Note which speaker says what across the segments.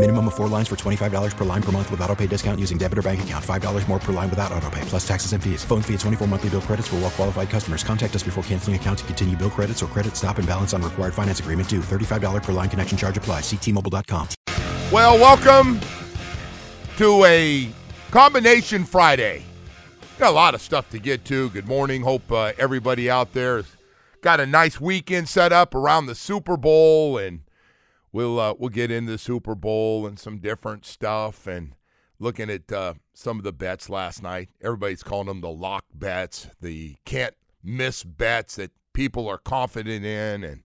Speaker 1: Minimum of four lines for $25 per line per month with auto pay discount using debit or bank account. $5 more per line without auto pay, plus taxes and fees. Phone fee at 24 monthly bill credits for well qualified customers. Contact us before canceling account to continue bill credits or credit stop and balance on required finance agreement due. $35 per line connection charge applies. Ctmobile.com.
Speaker 2: Well, welcome to a combination Friday. Got a lot of stuff to get to. Good morning. Hope uh, everybody out there has got a nice weekend set up around the Super Bowl, and we'll uh, we'll get into the Super Bowl and some different stuff, and looking at uh, some of the bets last night. Everybody's calling them the lock bets, the can't miss bets that people are confident in, and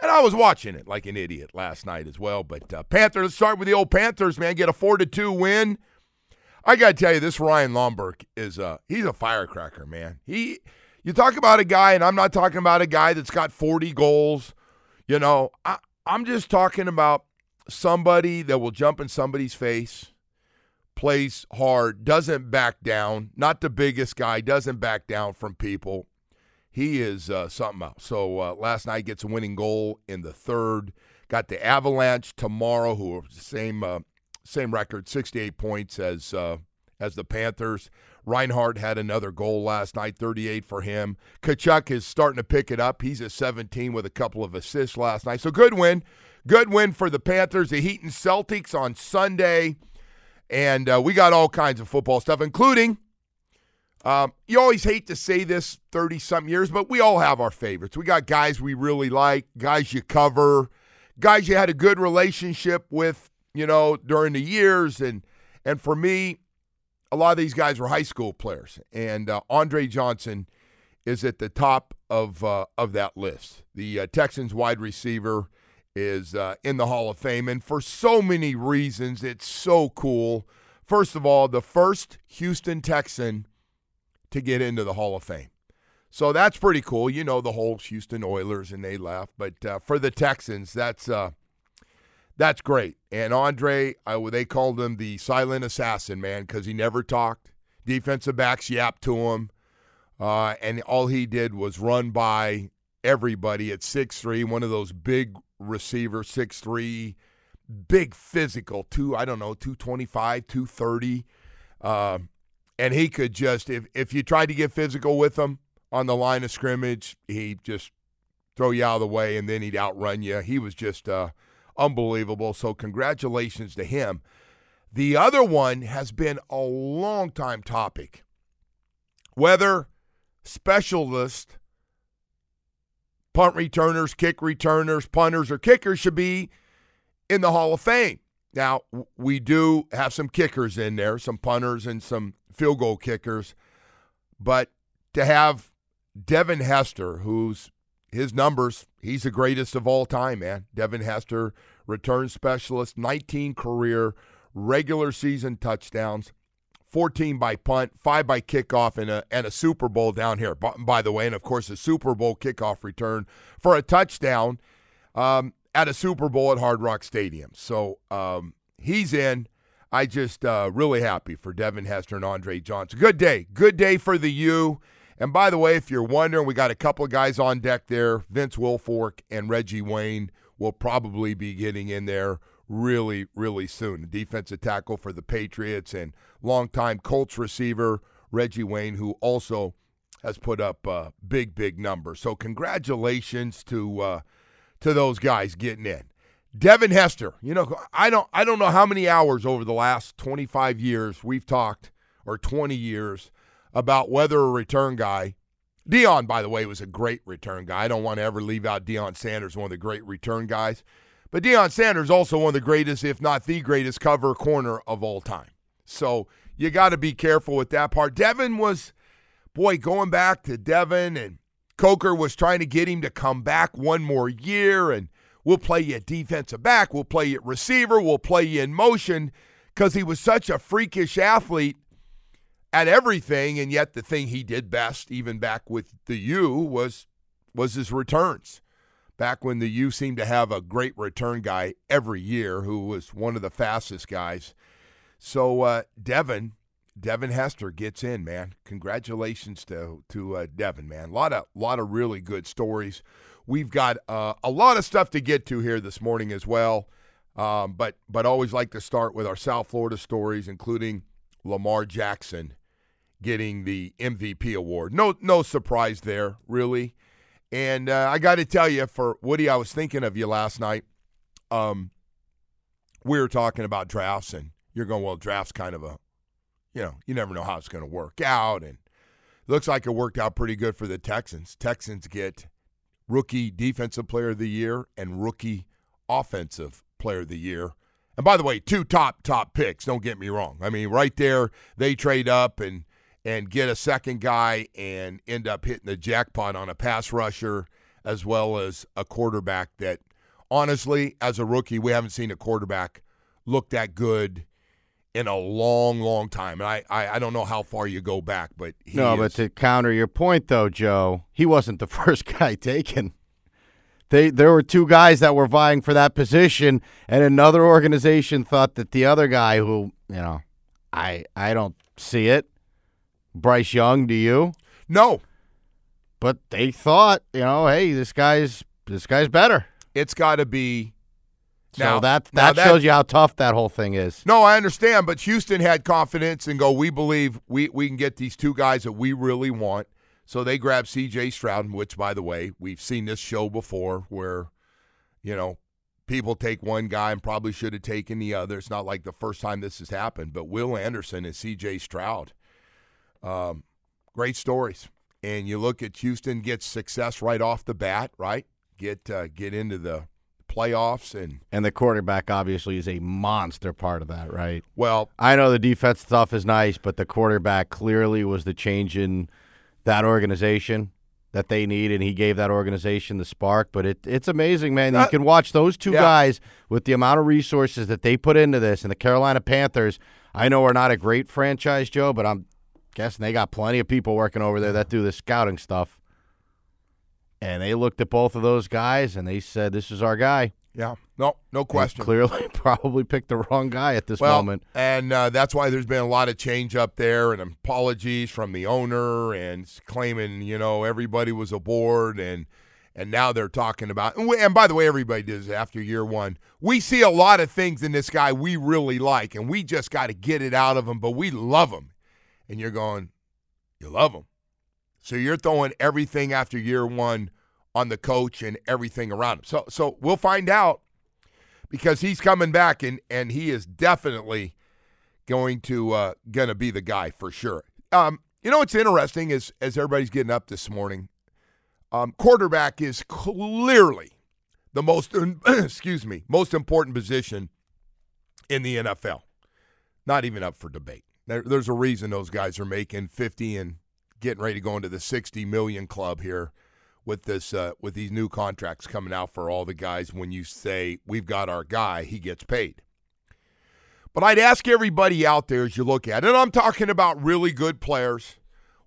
Speaker 2: and I was watching it like an idiot last night as well. But uh, Panthers, let's start with the old Panthers, man. Get a four to two win. I got to tell you, this Ryan Lomberg is a he's a firecracker, man. He, you talk about a guy, and I'm not talking about a guy that's got 40 goals. You know, I, I'm just talking about somebody that will jump in somebody's face, plays hard, doesn't back down. Not the biggest guy, doesn't back down from people he is uh, something else. So uh, last night gets a winning goal in the third. Got the Avalanche tomorrow, who are the same uh, same record, 68 points as uh, as the Panthers. Reinhart had another goal last night, 38 for him. Tkachuk is starting to pick it up. He's at 17 with a couple of assists last night. So good win. Good win for the Panthers. The Heat and Celtics on Sunday. And uh, we got all kinds of football stuff, including um, you always hate to say this 30 something years, but we all have our favorites. We got guys we really like, guys you cover, guys you had a good relationship with, you know, during the years. And, and for me, a lot of these guys were high school players. And uh, Andre Johnson is at the top of, uh, of that list. The uh, Texans wide receiver is uh, in the Hall of Fame. And for so many reasons, it's so cool. First of all, the first Houston Texan to get into the Hall of Fame. So that's pretty cool. You know the whole Houston Oilers and they left, but uh, for the Texans, that's uh, that's great. And Andre, uh, they called him the silent assassin, man, because he never talked. Defensive backs yapped to him, uh, and all he did was run by everybody at six three. One of those big receivers, six three, big physical, two I don't know, two twenty five, two thirty. Uh, and he could just if if you tried to get physical with him on the line of scrimmage, he'd just throw you out of the way, and then he'd outrun you. He was just uh, unbelievable. So congratulations to him. The other one has been a long time topic. Whether specialist punt returners, kick returners, punters, or kickers should be in the Hall of Fame. Now, we do have some kickers in there, some punters and some field goal kickers. But to have Devin Hester, who's his numbers, he's the greatest of all time, man. Devin Hester, return specialist, 19 career regular season touchdowns, 14 by punt, 5 by kickoff, and a, and a Super Bowl down here, by, by the way. And of course, a Super Bowl kickoff return for a touchdown um, at a Super Bowl at Hard Rock Stadium. So um, he's in. I just uh, really happy for Devin Hester and Andre Johnson. Good day. Good day for the U. And by the way, if you're wondering, we got a couple of guys on deck there. Vince Wilfork and Reggie Wayne will probably be getting in there really, really soon. Defensive tackle for the Patriots and longtime Colts receiver Reggie Wayne, who also has put up uh, big, big numbers. So congratulations to uh, to those guys getting in. Devin Hester, you know, I don't I don't know how many hours over the last 25 years we've talked or 20 years about whether a return guy Deion, by the way, was a great return guy. I don't want to ever leave out Deion Sanders, one of the great return guys. But Deion Sanders also one of the greatest, if not the greatest, cover corner of all time. So you got to be careful with that part. Devin was, boy, going back to Devin, and Coker was trying to get him to come back one more year, and we'll play you at defensive back, we'll play you at receiver, we'll play you in motion, because he was such a freakish athlete at everything, and yet the thing he did best, even back with the U, was was his returns back when the U seemed to have a great return guy every year who was one of the fastest guys. So uh, Devin, Devin Hester gets in, man. Congratulations to to uh, Devin, man. A lot of lot of really good stories. We've got uh, a lot of stuff to get to here this morning as well. Um, but but always like to start with our South Florida stories, including Lamar Jackson getting the MVP award. No no surprise there, really. And uh, I got to tell you, for Woody, I was thinking of you last night. Um, we were talking about drafts, and you're going, well, drafts kind of a, you know, you never know how it's going to work out. And looks like it worked out pretty good for the Texans. Texans get rookie defensive player of the year and rookie offensive player of the year. And by the way, two top top picks. Don't get me wrong. I mean, right there, they trade up and and get a second guy and end up hitting the jackpot on a pass rusher as well as a quarterback that honestly as a rookie we haven't seen a quarterback look that good in a long long time and i i, I don't know how far you go back but
Speaker 3: no
Speaker 2: is,
Speaker 3: but to counter your point though joe he wasn't the first guy taken they there were two guys that were vying for that position and another organization thought that the other guy who you know i i don't see it Bryce Young, do you?
Speaker 2: No.
Speaker 3: But they thought, you know, hey, this guy's this guy's better.
Speaker 2: It's got to be.
Speaker 3: So
Speaker 2: now,
Speaker 3: that
Speaker 2: now
Speaker 3: that shows you how tough that whole thing is.
Speaker 2: No, I understand, but Houston had confidence and go, we believe we, we can get these two guys that we really want. So they grabbed C.J. Stroud, which, by the way, we've seen this show before where, you know, people take one guy and probably should have taken the other. It's not like the first time this has happened, but Will Anderson and C.J. Stroud um, great stories. And you look at Houston gets success right off the bat, right? Get uh, get into the playoffs and
Speaker 3: and the quarterback obviously is a monster part of that, right?
Speaker 2: Well,
Speaker 3: I know the defense stuff is nice, but the quarterback clearly was the change in that organization that they need, and he gave that organization the spark. But it, it's amazing, man. You uh, can watch those two
Speaker 2: yeah.
Speaker 3: guys with the amount of resources that they put into this, and the Carolina Panthers. I know are not a great franchise, Joe, but I'm guessing they got plenty of people working over there that do the scouting stuff. And they looked at both of those guys and they said, "This is our guy."
Speaker 2: Yeah, no, no question.
Speaker 3: Clearly, probably picked the wrong guy at this
Speaker 2: well,
Speaker 3: moment.
Speaker 2: And uh, that's why there's been a lot of change up there, and apologies from the owner, and claiming you know everybody was aboard, and and now they're talking about. And, we, and by the way, everybody does after year one. We see a lot of things in this guy we really like, and we just got to get it out of him. But we love him and you're going, you love him. So you're throwing everything after year one on the coach and everything around him. So so we'll find out because he's coming back and and he is definitely going to uh, gonna be the guy for sure. Um, you know what's interesting is as everybody's getting up this morning, um, quarterback is clearly the most excuse me most important position in the NFL. Not even up for debate. There, there's a reason those guys are making 50 and getting ready to go into the 60 million club here with this uh, with these new contracts coming out for all the guys when you say we've got our guy he gets paid but i'd ask everybody out there as you look at it and i'm talking about really good players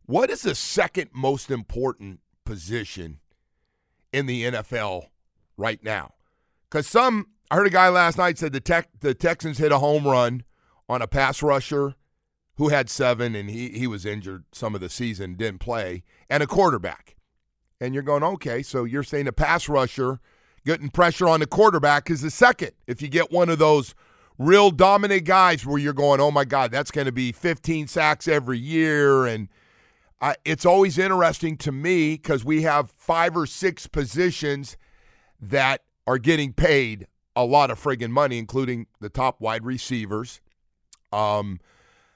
Speaker 2: what is the second most important position in the nfl right now because some i heard a guy last night said the tech the texans hit a home run on a pass rusher who had seven and he, he was injured some of the season, didn't play, and a quarterback. And you're going, okay, so you're saying a pass rusher getting pressure on the quarterback is the second. If you get one of those real dominant guys where you're going, oh my God, that's going to be 15 sacks every year. And I, it's always interesting to me because we have five or six positions that are getting paid a lot of friggin' money, including the top wide receivers. Um,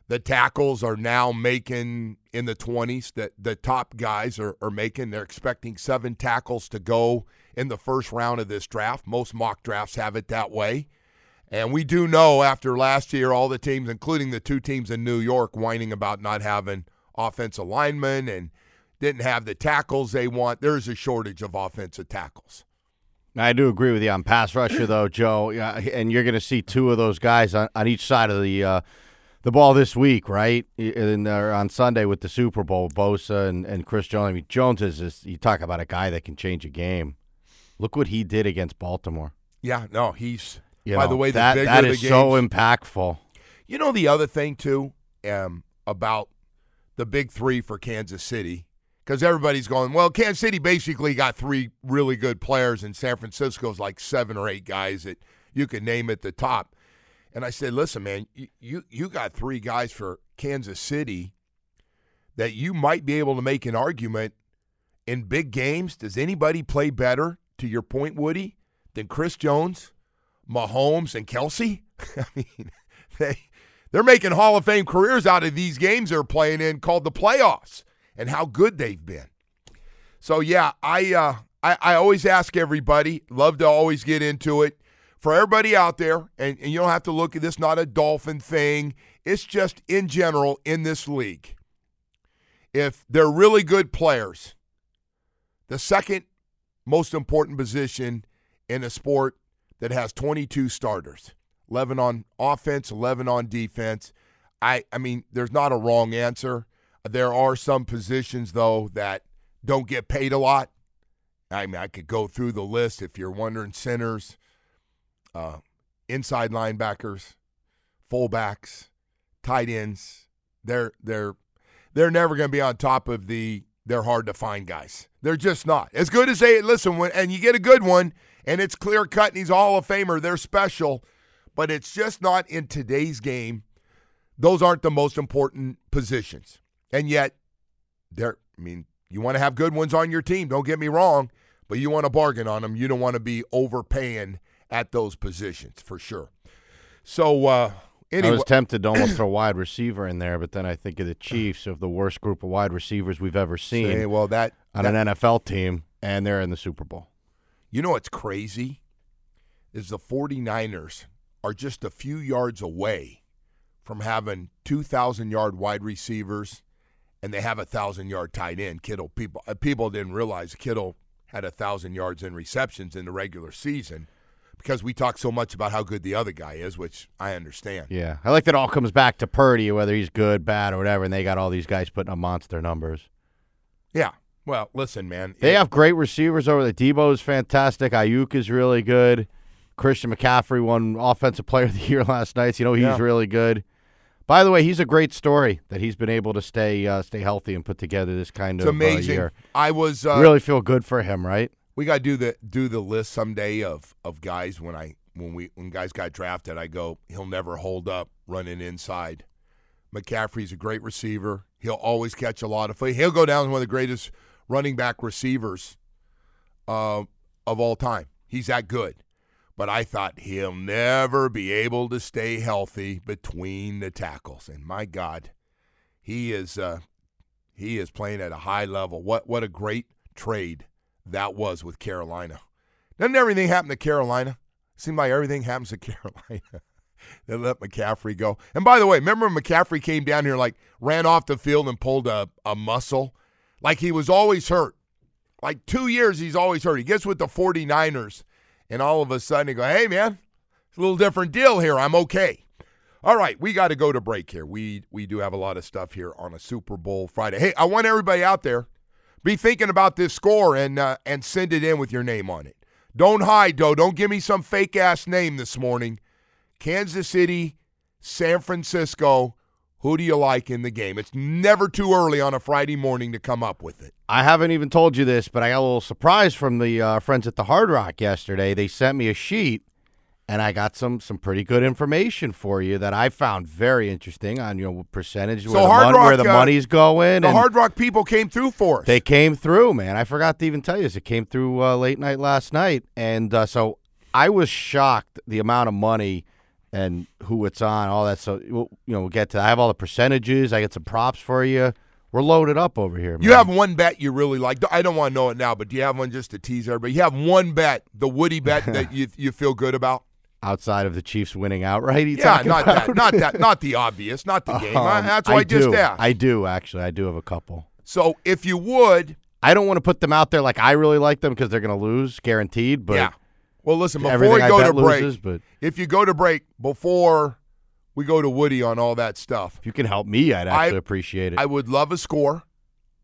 Speaker 2: the tackles are now making in the 20s that the top guys are, are making. They're expecting seven tackles to go in the first round of this draft. Most mock drafts have it that way. And we do know after last year, all the teams, including the two teams in New York, whining about not having offensive linemen and didn't have the tackles they want. There's a shortage of offensive tackles.
Speaker 3: I do agree with you on pass rusher, though, Joe. Yeah, and you're going to see two of those guys on, on each side of the uh, the ball this week, right? And uh, on Sunday with the Super Bowl, Bosa and, and Chris Jones. I mean, Jones is just, you talk about a guy that can change a game. Look what he did against Baltimore.
Speaker 2: Yeah, no, he's
Speaker 3: You
Speaker 2: by
Speaker 3: know,
Speaker 2: the way, the
Speaker 3: that
Speaker 2: bigger
Speaker 3: that
Speaker 2: the games,
Speaker 3: so impactful.
Speaker 2: You know the other thing too, um, about the big three for Kansas City, because everybody's going, well, Kansas City basically got three really good players, and San Francisco's like seven or eight guys that you could name at the top. And I said, listen, man, you you, got three guys for Kansas City that you might be able to make an argument in big games. Does anybody play better, to your point, Woody, than Chris Jones, Mahomes, and Kelce? I mean, they they're making Hall of Fame careers out of these games they're playing in called the playoffs and how good they've been. So yeah, I uh I, I always ask everybody, love to always get into it. For everybody out there, and, and you don't have to look at this, not a dolphin thing. It's just in general in this league. If they're really good players, the second most important position in a sport that has 22 starters 11 on offense, 11 on defense. I, I mean, there's not a wrong answer. There are some positions, though, that don't get paid a lot. I mean, I could go through the list if you're wondering centers, uh, inside linebackers, fullbacks, tight ends. They're they're they're never going to be on top of the they're hard to find guys. They're just not. As good as they listen when and you get a good one and it's clear cut and he's a Hall of Famer, they're special, but it's just not in today's game. Those aren't the most important positions. And yet they're I mean, you want to have good ones on your team, don't get me wrong, but you want to bargain on them. You don't want to be overpaying at those positions for sure. So uh anyway,
Speaker 3: I was tempted to almost throw wide receiver in there, but then I think of the Chiefs of the worst group of wide receivers we've ever seen
Speaker 2: Say, well, that,
Speaker 3: on
Speaker 2: that
Speaker 3: an NFL team, and they're in the Super Bowl.
Speaker 2: You know what's crazy? Is the 49ers are just a few yards away from having 2,000 yard wide receivers and they have a 1,000 yard tight end. Kittle, people, uh, people didn't realize Kittle had a 1,000 yards in receptions in the regular season because we talk so much about how good the other guy is, which I understand.
Speaker 3: Yeah, I like that it all comes back to Purdy, whether he's good, bad, or whatever, and they got all these guys putting up monster numbers.
Speaker 2: Yeah. Well, listen, man.
Speaker 3: They
Speaker 2: it-
Speaker 3: have great receivers over there. Deebo is fantastic. Aiyuk is really good. Christian McCaffrey won Offensive Player of the Year last night. So you know he's
Speaker 2: Yeah.
Speaker 3: really good. By the way, he's a great story that he's been able to stay uh, stay healthy and put together this kind
Speaker 2: It's
Speaker 3: of
Speaker 2: amazing.
Speaker 3: Uh, year.
Speaker 2: I was uh,
Speaker 3: really feel good for him, right?
Speaker 2: We got to do the do the list someday of of guys when I when we when guys got drafted. I go, he'll never hold up running inside. McCaffrey's a great receiver. He'll always catch a lot of. He'll go down as one of the greatest running back receivers uh, of all time. He's that good. But I thought he'll never be able to stay healthy between the tackles. And my God, he is uh, he is playing at a high level. What what a great trade that was with Carolina. Doesn't everything happen to Carolina? Seemed like everything happens to Carolina. they let McCaffrey go. And by the way, remember McCaffrey came down here like ran off the field and pulled a, a muscle? Like he was always hurt. Like two years he's always hurt. He gets with the 49ers and all of a sudden he go, hey man, it's a little different deal here. I'm okay. All right, we got to go to break here. We we do have a lot of stuff here on a Super Bowl Friday. Hey, I want everybody out there be thinking about this score and uh, and send it in with your name on it. Don't hide, though. Don't give me some fake ass name this morning. Kansas City, San Francisco. Who do you like in the game? It's never too early on a Friday morning to come up with it.
Speaker 3: I haven't even told you this, but I got a little surprise from the uh, friends at the Hard Rock yesterday. They sent me a sheet, and I got some some pretty good information for you that I found very interesting on you know percentage
Speaker 2: So
Speaker 3: where, the,
Speaker 2: Hard
Speaker 3: mon- where the
Speaker 2: uh,
Speaker 3: money's going.
Speaker 2: The Hard Rock people came through for us.
Speaker 3: They came through, man. I forgot to even tell you this. It came through uh, late night last night, and uh, so I was shocked the amount of money and who it's on, all that. So we'll, you know, we'll get to. I have all the percentages. I get some props for you. We're loaded up over here.
Speaker 2: You have one bet you really like. I don't want to know it now, but do you have one just to tease everybody? You have one bet, the Woody bet that you you feel good about?
Speaker 3: Outside of the Chiefs winning outright.
Speaker 2: Yeah, not
Speaker 3: about?
Speaker 2: that, not that, not the obvious, not the game. I-
Speaker 3: Um,
Speaker 2: That's why I, just
Speaker 3: do.
Speaker 2: asked.
Speaker 3: I do actually. I do have a couple.
Speaker 2: so if you would,
Speaker 3: I don't want to put them out there like I really like them because they're going to lose, guaranteed. But
Speaker 2: yeah. Well, listen, before we go to break,
Speaker 3: loses, but
Speaker 2: if you go to break before we go to Woody on all that stuff,
Speaker 3: if you can help me, I'd
Speaker 2: I-
Speaker 3: actually appreciate it.
Speaker 2: I would love a score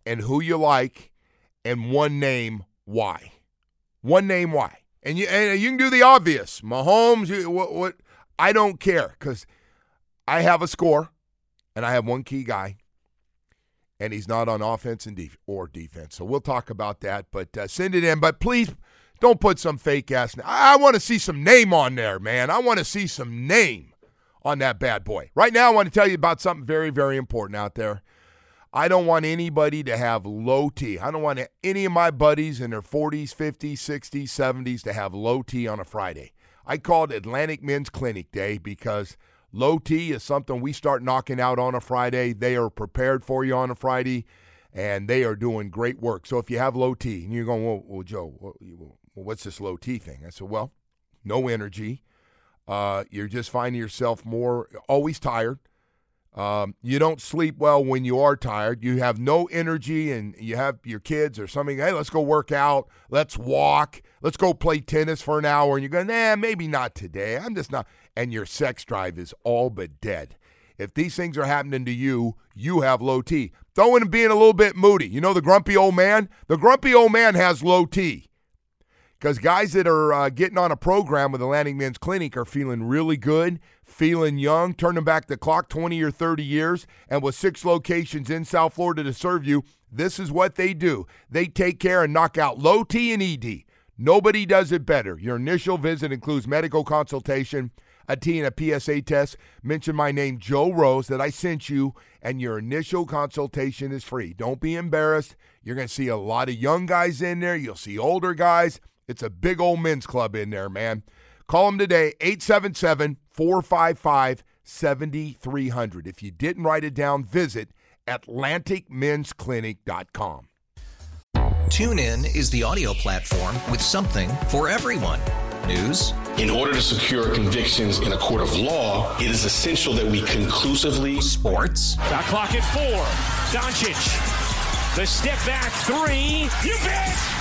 Speaker 2: and who you like and one name why. One name why. And you and you can do the obvious. Mahomes, you, what, what I don't care cuz I have a score and I have one key guy and he's not on offense and def- or defense. So we'll talk about that, but uh, send it in, but please don't put some fake ass I, I want to see some name on there, man. I want to see some name on that bad boy. Right now I want to tell you about something very very important out there. I don't want anybody to have low T. I don't want any of my buddies in their 40s, 50s, 60s, 70s to have low T on a Friday. I call it Atlantic Men's Clinic Day because low T is something we start knocking out on a Friday. They are prepared for you on a Friday, and they are doing great work. So if you have low T, and you're going, well, well Joe, well, what's this low T thing? I said, well, no energy. Uh, you're just finding yourself more always tired. Um, you don't sleep well when you are tired. You have no energy, and you have your kids or something. Hey, let's go work out. Let's walk. Let's go play tennis for an hour. And you go, nah, maybe not today. I'm just not. And your sex drive is all but dead. If these things are happening to you, you have low T. Throw in being a little bit moody. You know the grumpy old man? The grumpy old man has low T. Because guys that are uh, getting on a program with Atlantic Men's Clinic are feeling really good, feeling young, turning back the clock 20 or 30 years, and with six locations in South Florida to serve you, this is what they do. They take care and knock out low T and ED. Nobody does it better. Your initial visit includes medical consultation, a T and a PSA test. Mention my name, Joe Rose, that I sent you, and your initial consultation is free. Don't be embarrassed. You're going to see a lot of young guys in there. You'll see older guys. It's a big old men's club in there, man. Call them today, 877 455 7300. If you didn't write it down, visit AtlanticMen'sClinic.com.
Speaker 4: TuneIn is the audio platform with something for everyone. News,
Speaker 5: In order to secure convictions in a court of law, it is essential that we conclusively
Speaker 4: sports,
Speaker 6: Shot clock at four. Doncic. The step back three. You bet.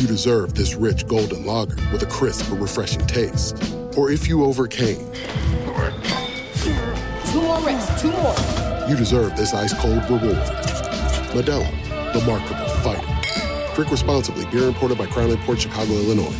Speaker 7: you deserve this rich golden lager with a crisp but refreshing taste. Or if you overcame,
Speaker 8: Two more reps, two more.
Speaker 7: you deserve this ice cold reward. Modelo, the Markable Fighter. Drink responsibly. Beer imported by Crown Port Chicago, Illinois.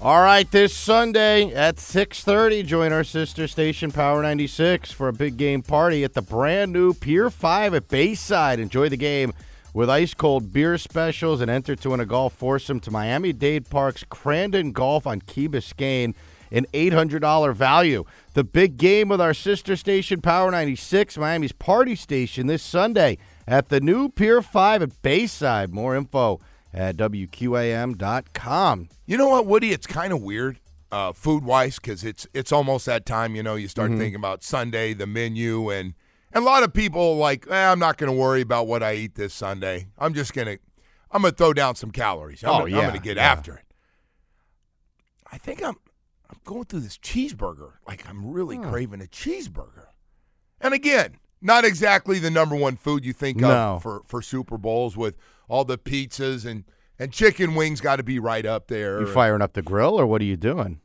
Speaker 3: All right, this Sunday at 6:30, join our sister station Power 96 for a big game party at the brand new Pier 5 at Bayside. Enjoy the game with ice cold beer specials and enter to win a golf foursome to Miami-Dade Park's Crandon Golf on Key Biscayne, an $800 value. The big game with our sister station Power 96, Miami's party station this Sunday at the new Pier 5 at Bayside. More info at WQAM.com.
Speaker 2: You know what, Woody? It's kind of weird, uh, food wise, because it's it's almost that time. You know, you start
Speaker 3: Mhm.
Speaker 2: thinking about Sunday, the menu, and, and a lot of people like, eh, I'm not going to worry about what I eat this Sunday. I'm just gonna, I'm gonna throw down some calories. I'm,
Speaker 3: Oh,
Speaker 2: gonna, I'm
Speaker 3: yeah,
Speaker 2: gonna get
Speaker 3: yeah.
Speaker 2: after it. I think I'm, I'm going through this cheeseburger. Like I'm really
Speaker 3: Hmm.
Speaker 2: craving a cheeseburger. And again, not exactly the number one food you think
Speaker 3: No.
Speaker 2: of for, for Super Bowls with all the pizzas and And chicken wings got to be right up there.
Speaker 3: You firing up the grill, or what are you doing?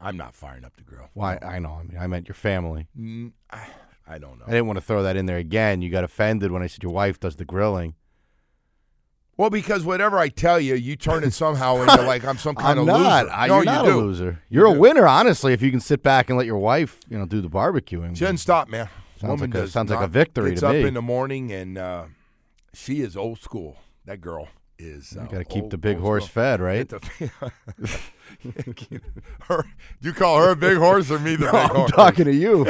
Speaker 2: I'm not firing up the grill.
Speaker 3: Why? I know. I mean, I meant your family.
Speaker 2: Mm, I, I don't know.
Speaker 3: I didn't want to throw that in there again. You got offended when I said your wife does the grilling.
Speaker 2: Well, because whatever I tell you, you turn it somehow into like I'm some kind
Speaker 3: I'm
Speaker 2: of
Speaker 3: not.
Speaker 2: loser.
Speaker 3: I,
Speaker 2: no,
Speaker 3: you're
Speaker 2: you
Speaker 3: not
Speaker 2: do.
Speaker 3: a loser. You're a winner, honestly. If you can sit back and let your wife, you know, do the barbecuing.
Speaker 2: She doesn't stop, man.
Speaker 3: Sounds
Speaker 2: Woman
Speaker 3: like a-
Speaker 2: does
Speaker 3: sounds like a victory
Speaker 2: Gets
Speaker 3: to me.
Speaker 2: up in the morning and uh, she is old school. That girl is. Uh,
Speaker 3: You got to keep the big horse
Speaker 2: school.
Speaker 3: fed, right?
Speaker 2: Her, you call her a big horse or me the
Speaker 3: No,
Speaker 2: big
Speaker 3: I'm
Speaker 2: horse?
Speaker 3: talking to you.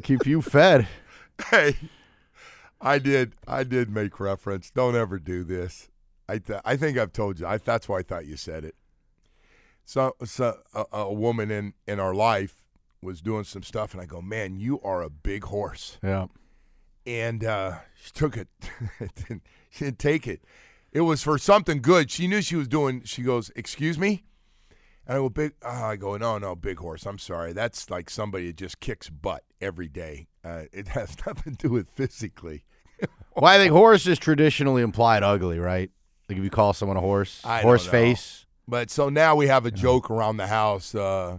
Speaker 3: Keep you fed.
Speaker 2: Hey, I did. I did make reference. Don't ever do this. I th- I think I've told you. I, that's why I thought you said it. So, so a, a woman in in our life was doing some stuff, and I go, "Man, you are a big horse."
Speaker 3: Yeah.
Speaker 2: And uh, she took it. she didn't take it. It was for something good. She knew she was doing. She goes, "Excuse me." And I go, "Big." Uh, I go, "No, no, big horse. I'm sorry. That's like somebody that just kicks butt every day. Uh, it has nothing to do with physically."
Speaker 3: Well, I think horse is traditionally implied ugly, right? Like if you call someone a horse,
Speaker 2: I
Speaker 3: horse face.
Speaker 2: But so now we have a joke around the house. Uh,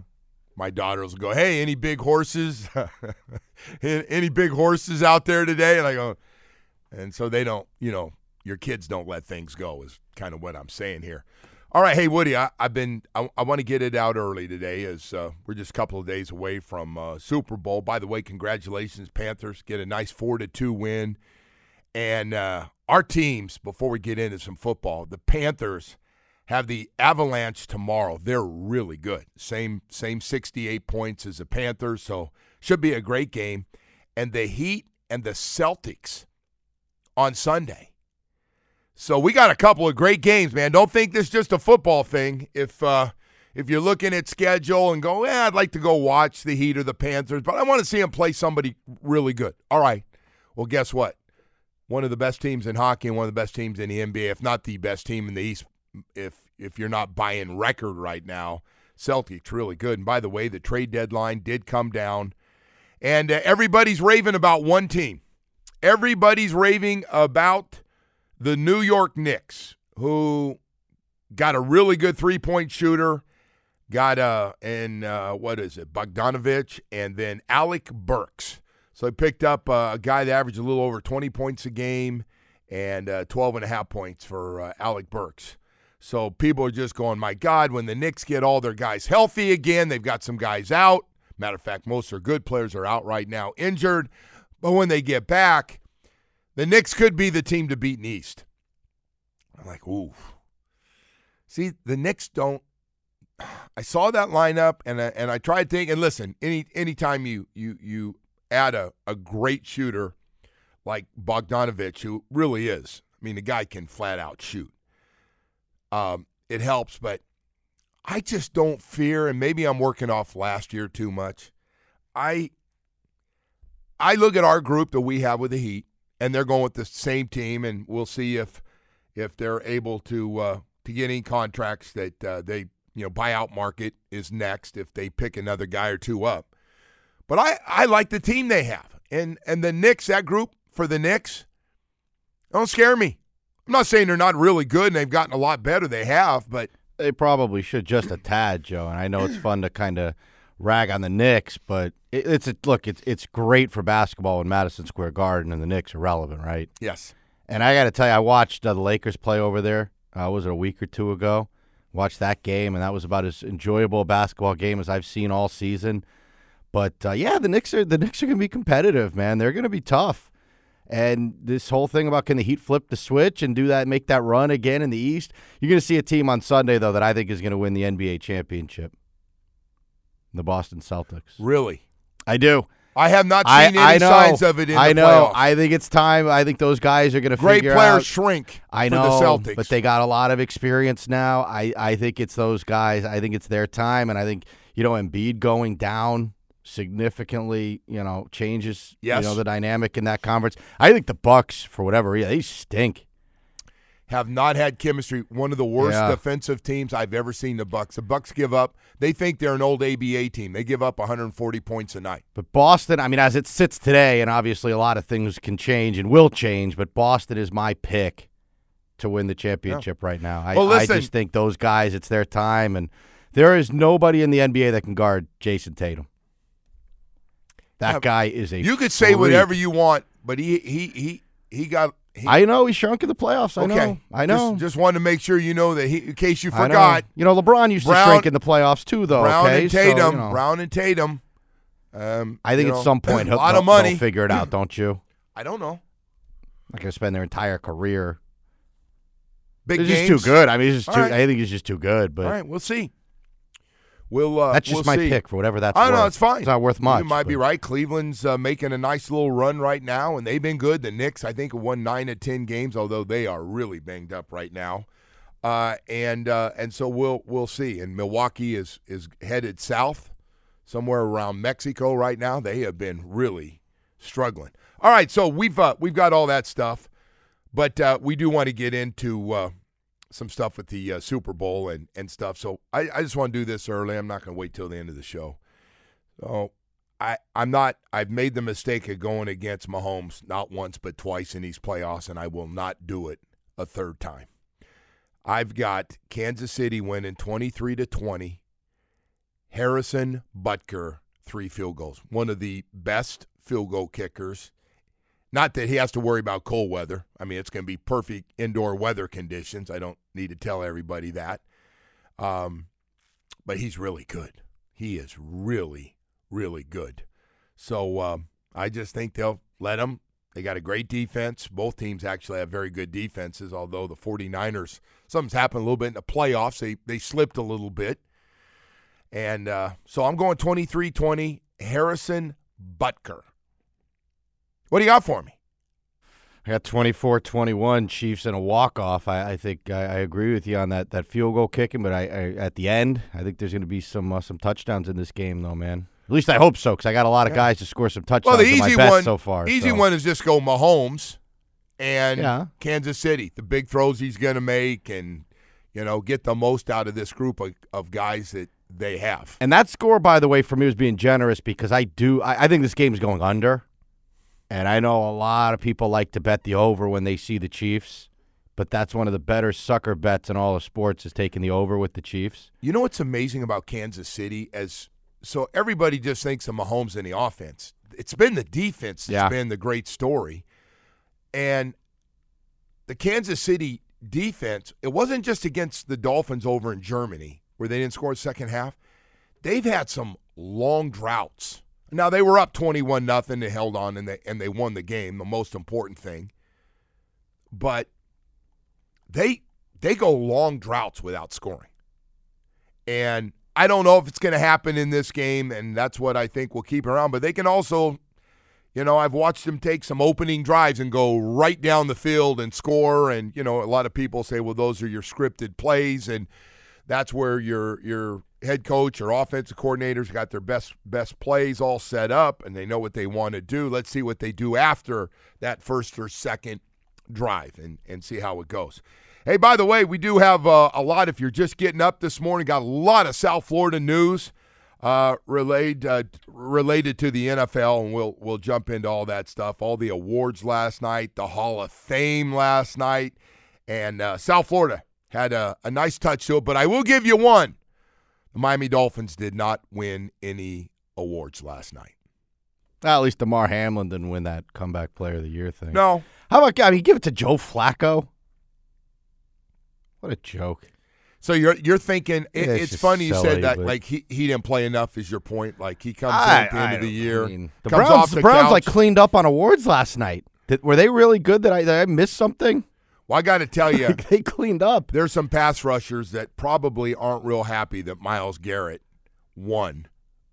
Speaker 2: my daughters will go, "Hey, any big horses? any big horses out there today?" And I go, and so they don't, you know, your kids don't let things go. Is kind of what I'm saying here. All right, hey Woody, I, I've been. I, I want to get it out early today, as uh, we're just a couple of days away from uh, Super Bowl. By the way, congratulations, Panthers! Get a nice four to two win. And uh, our teams, before we get into some football, the Panthers have the Avalanche tomorrow. They're really good. Same same 68 points as the Panthers, so should be a great game. And the Heat and the Celtics on Sunday. So we got a couple of great games, man. Don't think this is just a football thing. If uh, if you're looking at schedule and go, yeah, I'd like to go watch the Heat or the Panthers, but I want to see them play somebody really good. All right. Well, guess what? one of the best teams in hockey and one of the best teams in the NBA, if not the best team in the East. If if you're not buying record right now, Celtics really good. And by the way, the trade deadline did come down, and uh, everybody's raving about one team. Everybody's raving about the New York Knicks, who got a really good three point shooter. Got uh and uh, what is it, Bogdanovich, and then Alec Burks. So he picked up uh, a guy that averaged a little over 20 points a game and uh, 12 and a half points for uh, Alec Burks. So people are just going, my God, when the Knicks get all their guys healthy again, they've got some guys out. Matter of fact, most of their good players are out right now injured. But when they get back, the Knicks could be the team to beat in East. I'm like, ooh. See, the Knicks don't. I saw that lineup and I, and I tried thinking. And listen, any anytime you you you add a, a great shooter like Bogdanovich, who really is. I mean, the guy can flat out shoot. Um, it helps, but I just don't fear, and maybe I'm working off last year too much. I I look at our group that we have with the Heat, and they're going with the same team, and we'll see if if they're able to uh, to get any contracts that uh, they you know buyout market is next if they pick another guy or two up. But I, I like the team they have. And and the Knicks, that group for the Knicks, don't scare me. I'm not saying they're not really good and they've gotten a lot better. They have, but
Speaker 3: They probably should just a tad, Joe. And I know it's fun to kind of rag on the Knicks, but it, it's a look. It's it's great for basketball in Madison Square Garden, and the Knicks are relevant, right?
Speaker 2: yes.
Speaker 3: And I got to tell you, I watched uh, the Lakers play over there. Uh, was it a week or two ago? Watched that game, and that was about as enjoyable a basketball game as I've seen all season. But uh, yeah, the Knicks are the Knicks are going to be competitive, man. They're going to be tough. And this whole thing about can the Heat flip the switch and do that, make that run again in the East? You're going to see a team on Sunday though that I think is going to win the NBA championship. The Boston Celtics.
Speaker 2: Really.
Speaker 3: I do.
Speaker 2: I have not seen
Speaker 3: I
Speaker 2: any
Speaker 3: know.
Speaker 2: signs of it in
Speaker 3: I
Speaker 2: the
Speaker 3: know.
Speaker 2: playoffs.
Speaker 3: I think it's time. I think those guys are going to
Speaker 2: Great
Speaker 3: figure
Speaker 2: players
Speaker 3: out.
Speaker 2: shrink
Speaker 3: I
Speaker 2: for
Speaker 3: know,
Speaker 2: the Celtics.
Speaker 3: but they got a lot of experience now. I, I think it's those guys. I think it's their time, and I think you know Embiid going down significantly. You know changes.
Speaker 2: Yes.
Speaker 3: You know the dynamic in that conference. I think the Bucks, for whatever reason, they stink.
Speaker 2: Have not had chemistry. One of the worst
Speaker 3: Yeah.
Speaker 2: defensive teams I've ever seen the Bucks. The Bucks give up. They think they're an old ABA team. They give up 140 points a night.
Speaker 3: But Boston, I mean, as it sits today, and obviously a lot of things can change and will change, but Boston is my pick to win the championship right now. I,
Speaker 2: Well,
Speaker 3: I just think those guys, it's their time, and there is nobody in the NBA that can guard Jayson Tatum. That
Speaker 2: Yeah,
Speaker 3: guy is a.
Speaker 2: You could say whatever you want, but he he he he got. He,
Speaker 3: I know he shrunk in the playoffs. I
Speaker 2: okay.
Speaker 3: know. I know.
Speaker 2: Just, just wanted to make sure you know that he, in case you
Speaker 3: I know.
Speaker 2: forgot,
Speaker 3: You know, LeBron used
Speaker 2: Brown-
Speaker 3: to shrink in the playoffs too, though.
Speaker 2: Brown
Speaker 3: okay?
Speaker 2: and
Speaker 3: So,
Speaker 2: Tatum,
Speaker 3: you know,
Speaker 2: Brown and Tatum. Um,
Speaker 3: I think at
Speaker 2: know,
Speaker 3: some point
Speaker 2: a
Speaker 3: he'll,
Speaker 2: lot
Speaker 3: they'll-
Speaker 2: of money.
Speaker 3: they'll figure it out, don't you?
Speaker 2: I don't know.
Speaker 3: Not going to spend their entire career.
Speaker 2: Big
Speaker 3: he's
Speaker 2: games.
Speaker 3: just too good. I mean, he's just
Speaker 2: All
Speaker 3: too.
Speaker 2: right.
Speaker 3: I think he's just too good. But
Speaker 2: All right, we'll see. We'll. Uh,
Speaker 3: that's just
Speaker 2: we'll
Speaker 3: my
Speaker 2: see.
Speaker 3: pick for whatever that's
Speaker 2: I
Speaker 3: worth.
Speaker 2: know it's fine.
Speaker 3: It's not worth much.
Speaker 2: You might be right. Cleveland's uh, making a nice little run right now, and they've been good. The Knicks, I think, have won nine of ten games, although they are really banged up right now. Uh, and uh, and so we'll we'll see. And Milwaukee is is headed south, somewhere around Mexico right now. They have been really struggling. All right, so we've uh, we've got all that stuff, but uh, we do want to get into uh, some stuff with the uh, Super Bowl and, and stuff. So I, I just want to do this early. I'm not going to wait till the end of the show. So I I'm not. I've made the mistake of going against Mahomes not once but twice in these playoffs, and I will not do it a third time. I've got Kansas City winning 23 to 20. Harrison Butker three field goals. One of the best field goal kickers. Not that he has to worry about cold weather. I mean, it's going to be perfect indoor weather conditions. I don't need to tell everybody that. Um, but he's really good. He is really, really good. So um, I just think they'll let him. They got a great defense. Both teams actually have very good defenses, although the 49ers, something's happened a little bit in the playoffs. They, they slipped a little bit. And uh, so I'm going 23 20, Harrison Butker. What do you got for me?
Speaker 3: I got 24-21 Chiefs and a walk off. I, I think I, I agree with you on that that field goal kicking, but I, I at the end I think there's going to be some uh, some touchdowns in this game though, man. At least I hope so because I got a lot of guys to score some touchdowns.
Speaker 2: Well, the
Speaker 3: in my
Speaker 2: easy one
Speaker 3: so far.
Speaker 2: Easy
Speaker 3: so.
Speaker 2: one is just go Mahomes and
Speaker 3: Yeah.
Speaker 2: Kansas City. The big throws he's going to make, and you know, get the most out of this group of, of guys that they have.
Speaker 3: And that score, by the way, for me was being generous because I do. I, I think this game is going under, and I know a lot of people like to bet the over when they see the Chiefs, but that's one of the better sucker bets in all of sports is taking the over with the Chiefs.
Speaker 2: You know what's amazing about Kansas City? As so everybody just thinks of Mahomes in the offense. It's been the defense that's
Speaker 3: Yeah.
Speaker 2: been the great story, and the Kansas City defense. It wasn't just against the Dolphins over in Germany where they didn't score the second half. They've had some long droughts. Now they were up twenty-one nothing. They held on and they and they won the game. The most important thing, but they they go long droughts without scoring. And I don't know if it's going to happen in this game, and that's what I think will keep around. But they can also, you know, I've watched them take some opening drives and go right down the field and score. And you know, a lot of people say, well, those are your scripted plays, and that's where your your head coach or offensive coordinators got their best best plays all set up, and they know what they want to do. Let's see what they do after that first or second drive, and and see how it goes. Hey, by the way, we do have uh, a lot. If you're just getting up this morning, got a lot of South Florida news uh, related uh, related to the NFL, and we'll we'll jump into all that stuff. All the awards last night, the Hall of Fame last night, and uh, South Florida had a, a nice touch to it. But I will give you one: the Miami Dolphins did not win any awards last night.
Speaker 3: Well, at least Damar Hamlin didn't win that comeback player of the year thing.
Speaker 2: No,
Speaker 3: How about I mean, give it to Joe Flacco? What a joke!
Speaker 2: So you're you're thinking it,
Speaker 3: Yeah, it's
Speaker 2: funny you
Speaker 3: silly,
Speaker 2: said that like he, he didn't play enough is your point like he comes in at the end
Speaker 3: I
Speaker 2: of the year
Speaker 3: I mean, the
Speaker 2: comes
Speaker 3: Browns,
Speaker 2: off
Speaker 3: the
Speaker 2: the
Speaker 3: Browns
Speaker 2: couch.
Speaker 3: like cleaned up on awards last night. Did, were they really good? That I, that I missed something?
Speaker 2: Well I got to tell you
Speaker 3: they cleaned up.
Speaker 2: there's some pass rushers that probably aren't real happy that Myles Garrett won.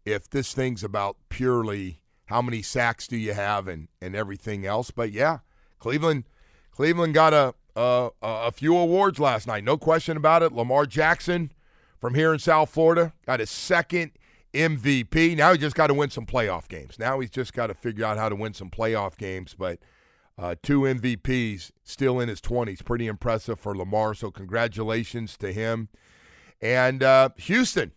Speaker 2: If this thing's about purely how many sacks do you have and and everything else but yeah Cleveland Cleveland got a a, a few awards last night. No question about it. Lamar Jackson from here in South Florida got his second MVP now he just got to win some playoff games. Now he's just got to figure out how to win some playoff games but uh, two MVPs, still in his 20s. Pretty impressive for Lamar. So, congratulations to him. And uh, Houston.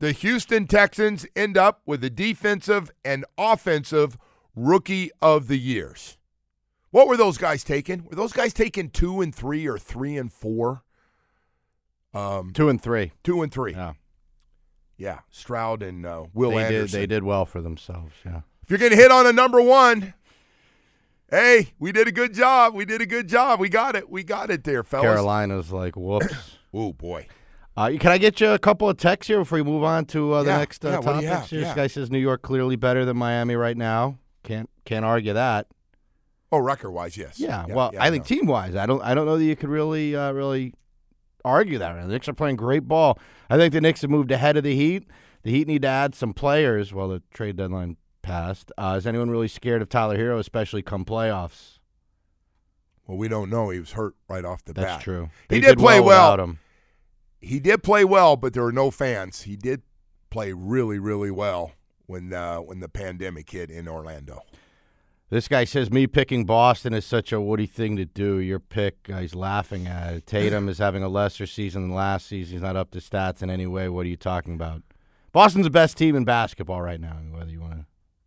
Speaker 2: The Houston Texans end up with the defensive and offensive rookie of the years. What were those guys taking? Were those guys taking two and three or three and four? Um,
Speaker 3: Two and three.
Speaker 2: two and three.
Speaker 3: Yeah.
Speaker 2: Yeah, Stroud and uh, Will
Speaker 3: they
Speaker 2: Anderson.
Speaker 3: did. They did well for themselves. Yeah.
Speaker 2: If you're going to hit on a number one, hey, we did a good job. We did a good job. We got it. We got it there, fellas.
Speaker 3: Carolina's like whoops.
Speaker 2: Oh boy.
Speaker 3: Uh, can I get you a couple of texts here before we move on to uh, the
Speaker 2: Yeah,
Speaker 3: next uh,
Speaker 2: yeah, what do
Speaker 3: topics?
Speaker 2: you have? Yeah.
Speaker 3: This guy says New York clearly better than Miami right now. Can't can't argue that.
Speaker 2: Oh, record wise, yes.
Speaker 3: Yeah. well, I think
Speaker 2: no.
Speaker 3: team wise, I don't I don't know that you could really uh, really argue that. The Knicks are playing great ball. I think the Knicks have moved ahead of the Heat. The Heat need to add some players. Well, the trade deadline passed. Uh, is anyone really scared of Tyler Herro, especially come playoffs?
Speaker 2: Well, we don't know. He was hurt right off the
Speaker 3: That's
Speaker 2: bat.
Speaker 3: true.
Speaker 2: He
Speaker 3: They
Speaker 2: did play well.
Speaker 3: him.
Speaker 2: He did play well, but there were no fans. He did play really, really well when uh, when the pandemic hit in Orlando.
Speaker 3: This guy says me picking Boston is such a Woody thing to do. Your pick, uh, he's laughing at it. Tatum is having a lesser season than last season. He's not up to stats in any way. What are you talking about? Boston's the best team in basketball right now. Whether you want to,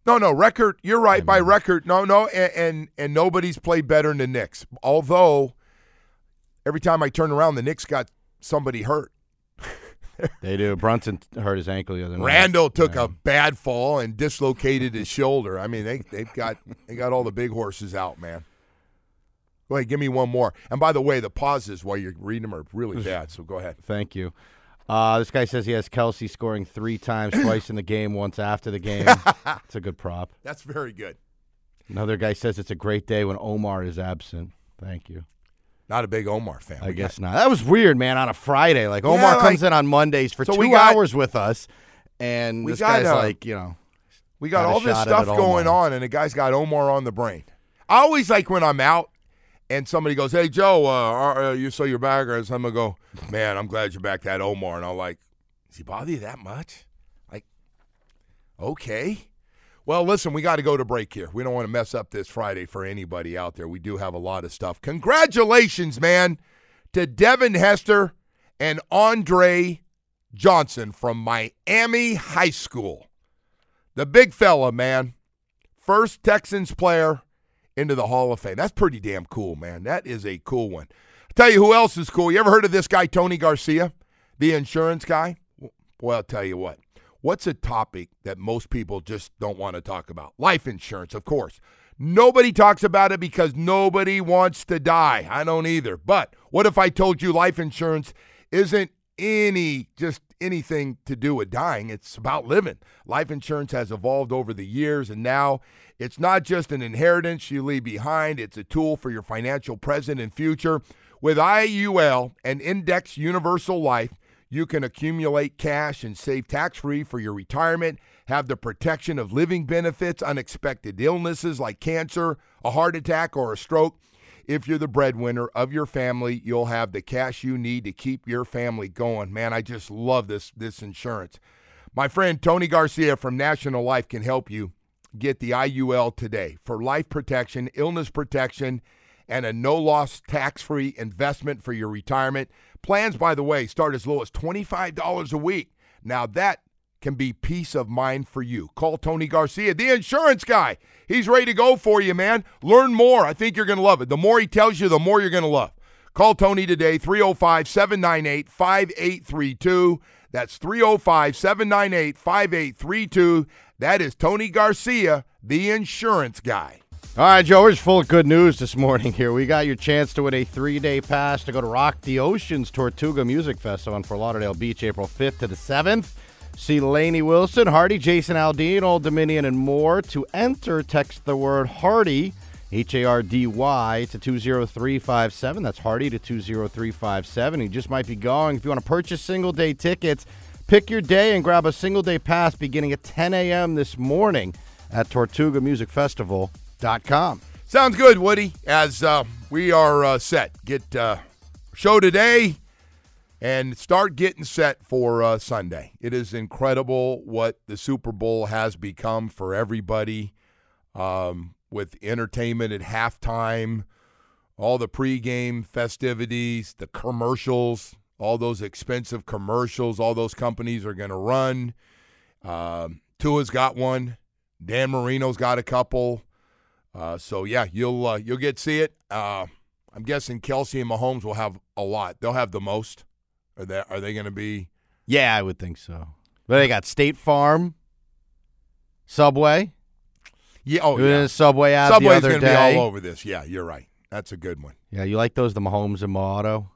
Speaker 2: No, no record. You're right by record. No, no, and, and and nobody's played better than the Knicks. Although every time I turn around, the Knicks got somebody hurt.
Speaker 3: they do. Brunson hurt his ankle the other night.
Speaker 2: Randle took a bad fall and dislocated his shoulder. I mean, they they've got they got all the big horses out, man. Go ahead, give me one more. And by the way, the pauses while you're reading them are really bad. So go ahead.
Speaker 3: Thank you. Uh, this guy says he has Kelce scoring three times, twice in the game, once after the game. It's a good prop.
Speaker 2: That's very good.
Speaker 3: Another guy says it's a great day when Omar is absent. Thank you.
Speaker 2: Not a big Omar fan.
Speaker 3: I guess not. That was weird, man. On a Friday, like Omar
Speaker 2: Yeah,
Speaker 3: comes in on Mondays for
Speaker 2: So
Speaker 3: two
Speaker 2: got-
Speaker 3: hours with us, and
Speaker 2: We
Speaker 3: this
Speaker 2: got,
Speaker 3: guy's
Speaker 2: uh,
Speaker 3: like, you know,
Speaker 2: We got
Speaker 3: Got a
Speaker 2: all this
Speaker 3: shot at
Speaker 2: stuff
Speaker 3: it,
Speaker 2: going on, and the guy's got Omar on the brain. I always like when I'm out and somebody goes, "Hey Joe, uh, are, uh, you so you're back?" Or I'm gonna go, "Man, I'm glad you're back." That Omar, and I'm like, "Does he bother you that much?" Like, okay. Well, listen, we got to go to break here. We don't want to mess up this Friday for anybody out there. We do have a lot of stuff. Congratulations, man, to Devin Hester and Andre Johnson from Miami High School. The big fella, man. First Texans player into the Hall of Fame. That's pretty damn cool, man. That is a cool one. I'll tell you who else is cool. You ever heard of this guy, Tony Garcia, the insurance guy? Well, I'll tell you what. What's a topic that most people just don't want to talk about? Life insurance, of course. Nobody talks about it because nobody wants to die. I don't either. But what if I told you life insurance isn't any just anything to do with dying. It's about living. Life insurance has evolved over the years, and now it's not just an inheritance you leave behind, it's a tool for your financial present and future. With IUL and Index Universal Life, you can accumulate cash and save tax free for your retirement, have the protection of living benefits, unexpected illnesses like cancer, a heart attack, or a stroke. If you're the breadwinner of your family, you'll have the cash you need to keep your family going. Man, I just love this this insurance. My friend Tony Garcia from National Life can help you get the IUL today for life protection, illness protection, and a no loss tax free investment for your retirement. Plans, by the way, start as low as $25 a week. Now, that can be peace of mind for you. Call Tony Garcia, the insurance guy. He's ready to go for you, man. Learn more. I think you're going to love it. The more he tells you, the more you're going to love. Call Tony today, 305 798 5832. That's 305 798 5832. That is Tony Garcia, the insurance guy.
Speaker 3: All right, Joe, we're full of good news this morning here. We got your chance to win a three day pass to go to Rock the Oceans Tortuga Music Festival in Fort Lauderdale Beach, April 5th to the 7th. See Lainey Wilson, Hardy, Jason Aldean, Old Dominion, and more. To enter, text the word Hardy, H A R D Y, to 20357. That's Hardy to 20357. You just might be going. If you want to purchase single day tickets, pick your day and grab a single day pass beginning at 10 a.m. this morning at TortugaMusicFestival.com.
Speaker 2: Sounds good, Woody. As uh, we are uh, set, get uh, show today and start getting set for uh, Sunday. It is incredible what the Super Bowl has become for everybody, um, with entertainment at halftime, all the pregame festivities, the commercials, all those expensive commercials, all those companies are going to run. Um, Tua's got one. Dan Marino's got a couple. Uh, so yeah, you'll uh, you'll get to see it. Uh, I'm guessing Kelce and Mahomes will have a lot. They'll have the most. Are they are they going to be?
Speaker 3: Yeah, I would think so. But they got State Farm, Subway.
Speaker 2: Yeah. Oh
Speaker 3: We were in
Speaker 2: yeah.
Speaker 3: Subway ad
Speaker 2: Subway's
Speaker 3: the other
Speaker 2: gonna
Speaker 3: day.
Speaker 2: be all over this. Yeah, you're right. That's a good one.
Speaker 3: Yeah, you like those, the Mahomes and Maato?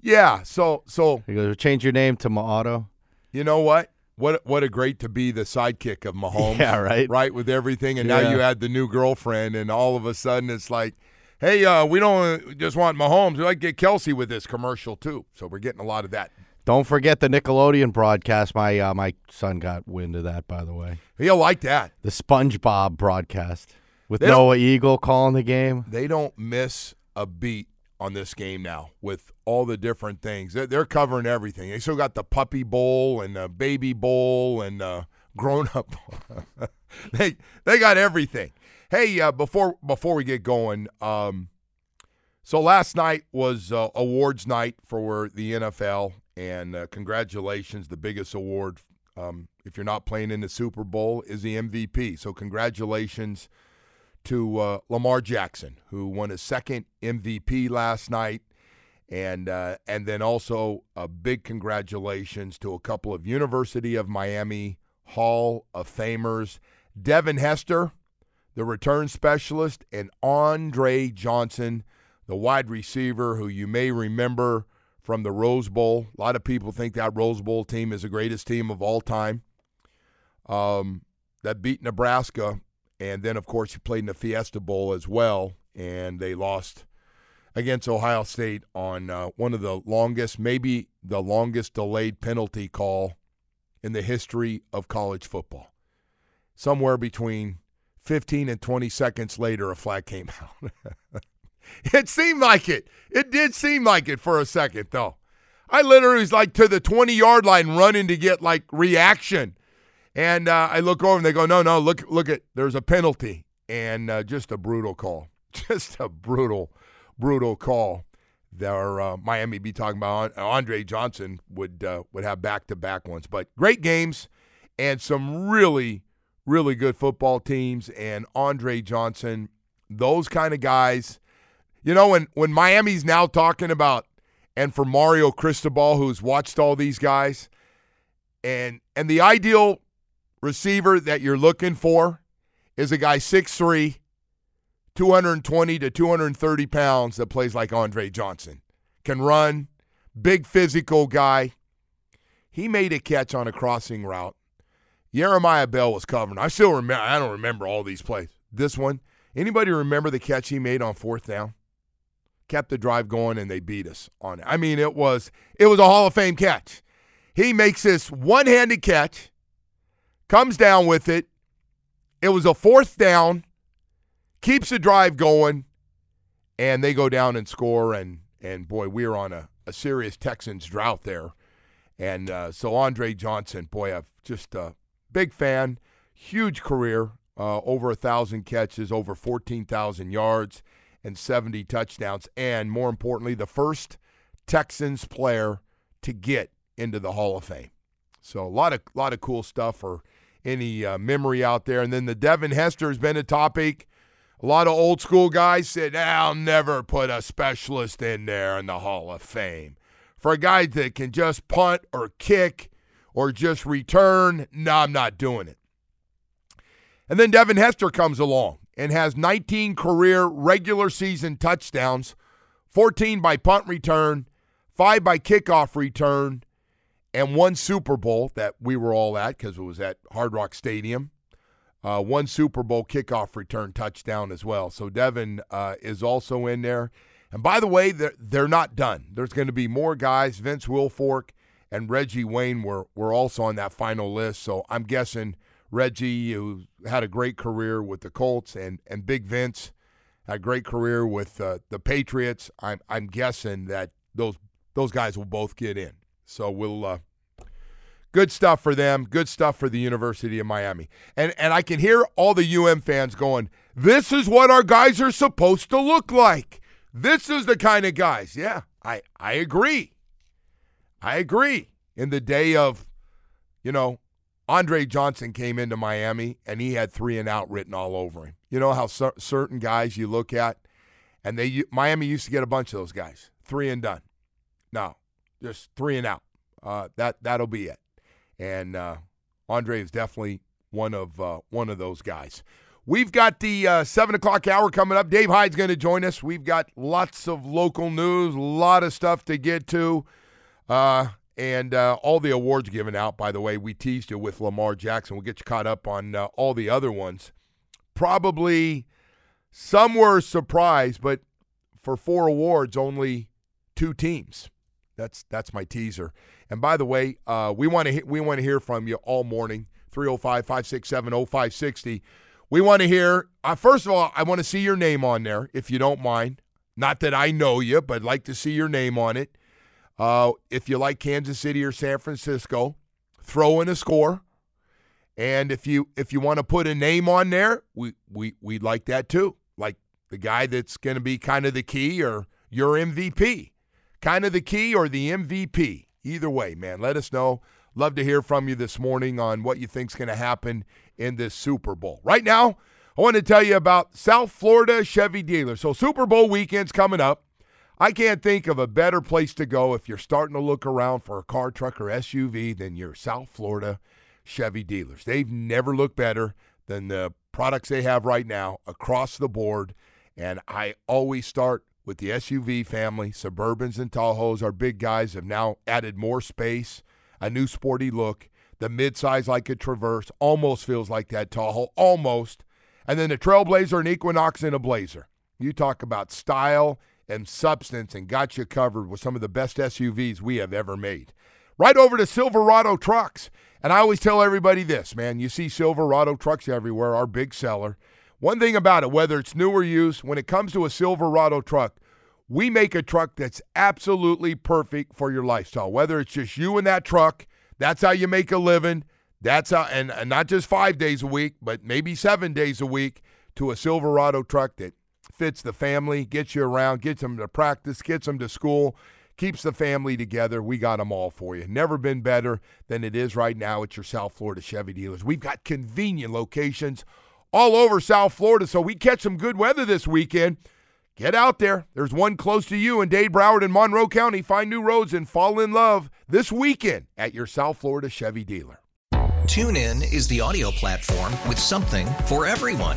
Speaker 2: Yeah. So so
Speaker 3: You go, change your name to Maato.
Speaker 2: you know what? What what a great to be the sidekick of Mahomes.
Speaker 3: Yeah, right.
Speaker 2: Right with everything, and now you add the new girlfriend, and all of a sudden it's like, hey, uh, we don't just want Mahomes. We like to get Kelce with this commercial too. So we're getting a lot of that.
Speaker 3: Don't forget the Nickelodeon broadcast. My uh, my son got wind of that, by the way.
Speaker 2: He'll like that.
Speaker 3: The SpongeBob broadcast with
Speaker 2: They
Speaker 3: Noah Eagle calling the game.
Speaker 2: They don't miss a beat on this game now with all the different things. They're, they're covering everything. They still got the puppy bowl and the baby bowl and uh, grown up. they they got everything. Hey, uh, before before we get going, um, so last night was uh, awards night for the NFL, and uh, congratulations! The biggest award, um, if you're not playing in the Super Bowl, is the MVP. So congratulations to uh, Lamar Jackson, who won his second MVP last night, and uh, and then also a big congratulations to a couple of University of Miami Hall of Famers, Devin Hester, the return specialist, and Andre Johnson, the wide receiver, who you may remember from the Rose Bowl. A lot of people think that Rose Bowl team is the greatest team of all time. Um, that beat Nebraska and then, of course, he played in the Fiesta Bowl as well, and they lost against Ohio State on uh, one of the longest, maybe the longest delayed penalty call in the history of college football. Somewhere between 15 and 20 seconds later, a flag came out. it seemed like it. It did seem like it for a second, though. I literally was like to the 20 yard line running to get like reaction. And uh, I look over and they go, no, no, look, look at, there's a penalty. And uh, just a brutal call. Just a brutal, brutal call. There, uh, Miami be talking about Andre Johnson would uh, would have back to back ones, but great games and some really, really good football teams. And Andre Johnson, those kind of guys, you know, when when Miami's now talking about, and for Mario Cristobal, who's watched all these guys, and and the ideal receiver that you're looking for is a guy 6'3, 220 to 230 pounds that plays like Andre Johnson. Can run, big physical guy. He made a catch on a crossing route. Yeremiah Bell was covering. I still remember I don't remember all these plays. This one, anybody remember the catch he made on fourth down? Kept the drive going and they beat us on it. I mean, it was it was a Hall of Fame catch. He makes this one-handed catch comes down with it. It was a fourth down, keeps the drive going, and they go down and score. And and boy, we are on a, a serious Texans drought there. And uh, so Andre Johnson, boy, I've just a big fan. Huge career, uh, over a thousand catches, over fourteen thousand yards, and seventy touchdowns. And more importantly, the first Texans player to get into the Hall of Fame. So a lot of lot of cool stuff for any uh, memory out there. And then the Devin Hester has been a topic. A lot of old school guys said, "I'll never put a specialist in there in the Hall of Fame." For a guy that can just punt or kick or just return, no, I'm not doing it. And then Devin Hester comes along and has 19 career regular season touchdowns, 14 by punt return, 5 by kickoff return, and one Super Bowl that we were all at because it was at Hard Rock Stadium. Uh, one Super Bowl kickoff return touchdown as well. So Devin uh, is also in there. And by the way, they're, they're not done. There's going to be more guys. Vince Wilfork and Reggie Wayne were, were also on that final list. So I'm guessing Reggie, who had a great career with the Colts, and, and Big Vince had a great career with uh, the Patriots. I'm, I'm guessing that those those guys will both get in. So we'll uh, good stuff for them. Good stuff for the University of Miami. And and I can hear all the UM fans going, "This is what our guys are supposed to look like. This is the kind of guys." Yeah, I I agree. I agree. In the day of, you know, Andre Johnson came into Miami and he had three and out written all over him. You know how cer- certain guys you look at, and they Miami used to get a bunch of those guys, three and done. No, just three and out. Uh, that that'll be it. And uh, Andre is definitely one of uh, one of those guys. We've got the uh, seven o'clock hour coming up. Dave Hyde's going to join us. We've got lots of local news, a lot of stuff to get to. Uh, and uh, all the awards given out, by the way, we teased you with Lamar Jackson. We'll get you caught up on uh, all the other ones. Probably some were surprised, but for four awards, only two teams. That's that's my teaser. And by the way, uh, we want to we want to hear from you all morning. 305 567 0560. We want to hear, uh, first of all, I want to see your name on there, if you don't mind. Not that I know you, but I'd like to see your name on it. Uh, if you like Kansas City or San Francisco, throw in a score. And if you if you want to put a name on there, we we we'd like that too. Like the guy that's going to be kind of the key or your MVP. Kind of the key or the MVP. Either way, man, let us know. Love to hear from you this morning on what you think's going to happen in this Super Bowl. Right now, I want to tell you about South Florida Chevy Dealer. So Super Bowl weekend's coming up. I can't think of a better place to go if you're starting to look around for a car, truck, or SUV than your South Florida Chevy dealers. They've never looked better than the products they have right now across the board. And I always start with the SUV family. Suburbans and Tahoes, our big guys, have now added more space, a new sporty look. The midsize, like a Traverse, almost feels like that Tahoe, almost. And then the Trailblazer, and Equinox, and a Blazer. You talk about style and substance and got you covered with some of the best SUVs we have ever made. Right over to Silverado Trucks. And I always tell everybody this, man, you see Silverado trucks everywhere, our big seller. One thing about it, whether it's new or used, when it comes to a Silverado truck, we make a truck that's absolutely perfect for your lifestyle. Whether it's just you in that truck, that's how you make a living. That's how, and, and not just five days a week, but maybe seven days a week to a Silverado truck that fits the family, gets you around, gets them to practice, gets them to school, keeps the family together. We got them all for you. Never been better than it is right now at your South Florida Chevy dealers. We've got convenient locations all over South Florida, so we catch some good weather this weekend. Get out there. There's one close to you in Dade, Broward, and Monroe County. Find new roads and fall in love this weekend at your South Florida Chevy dealer.
Speaker 4: TuneIn is the audio platform with something for everyone.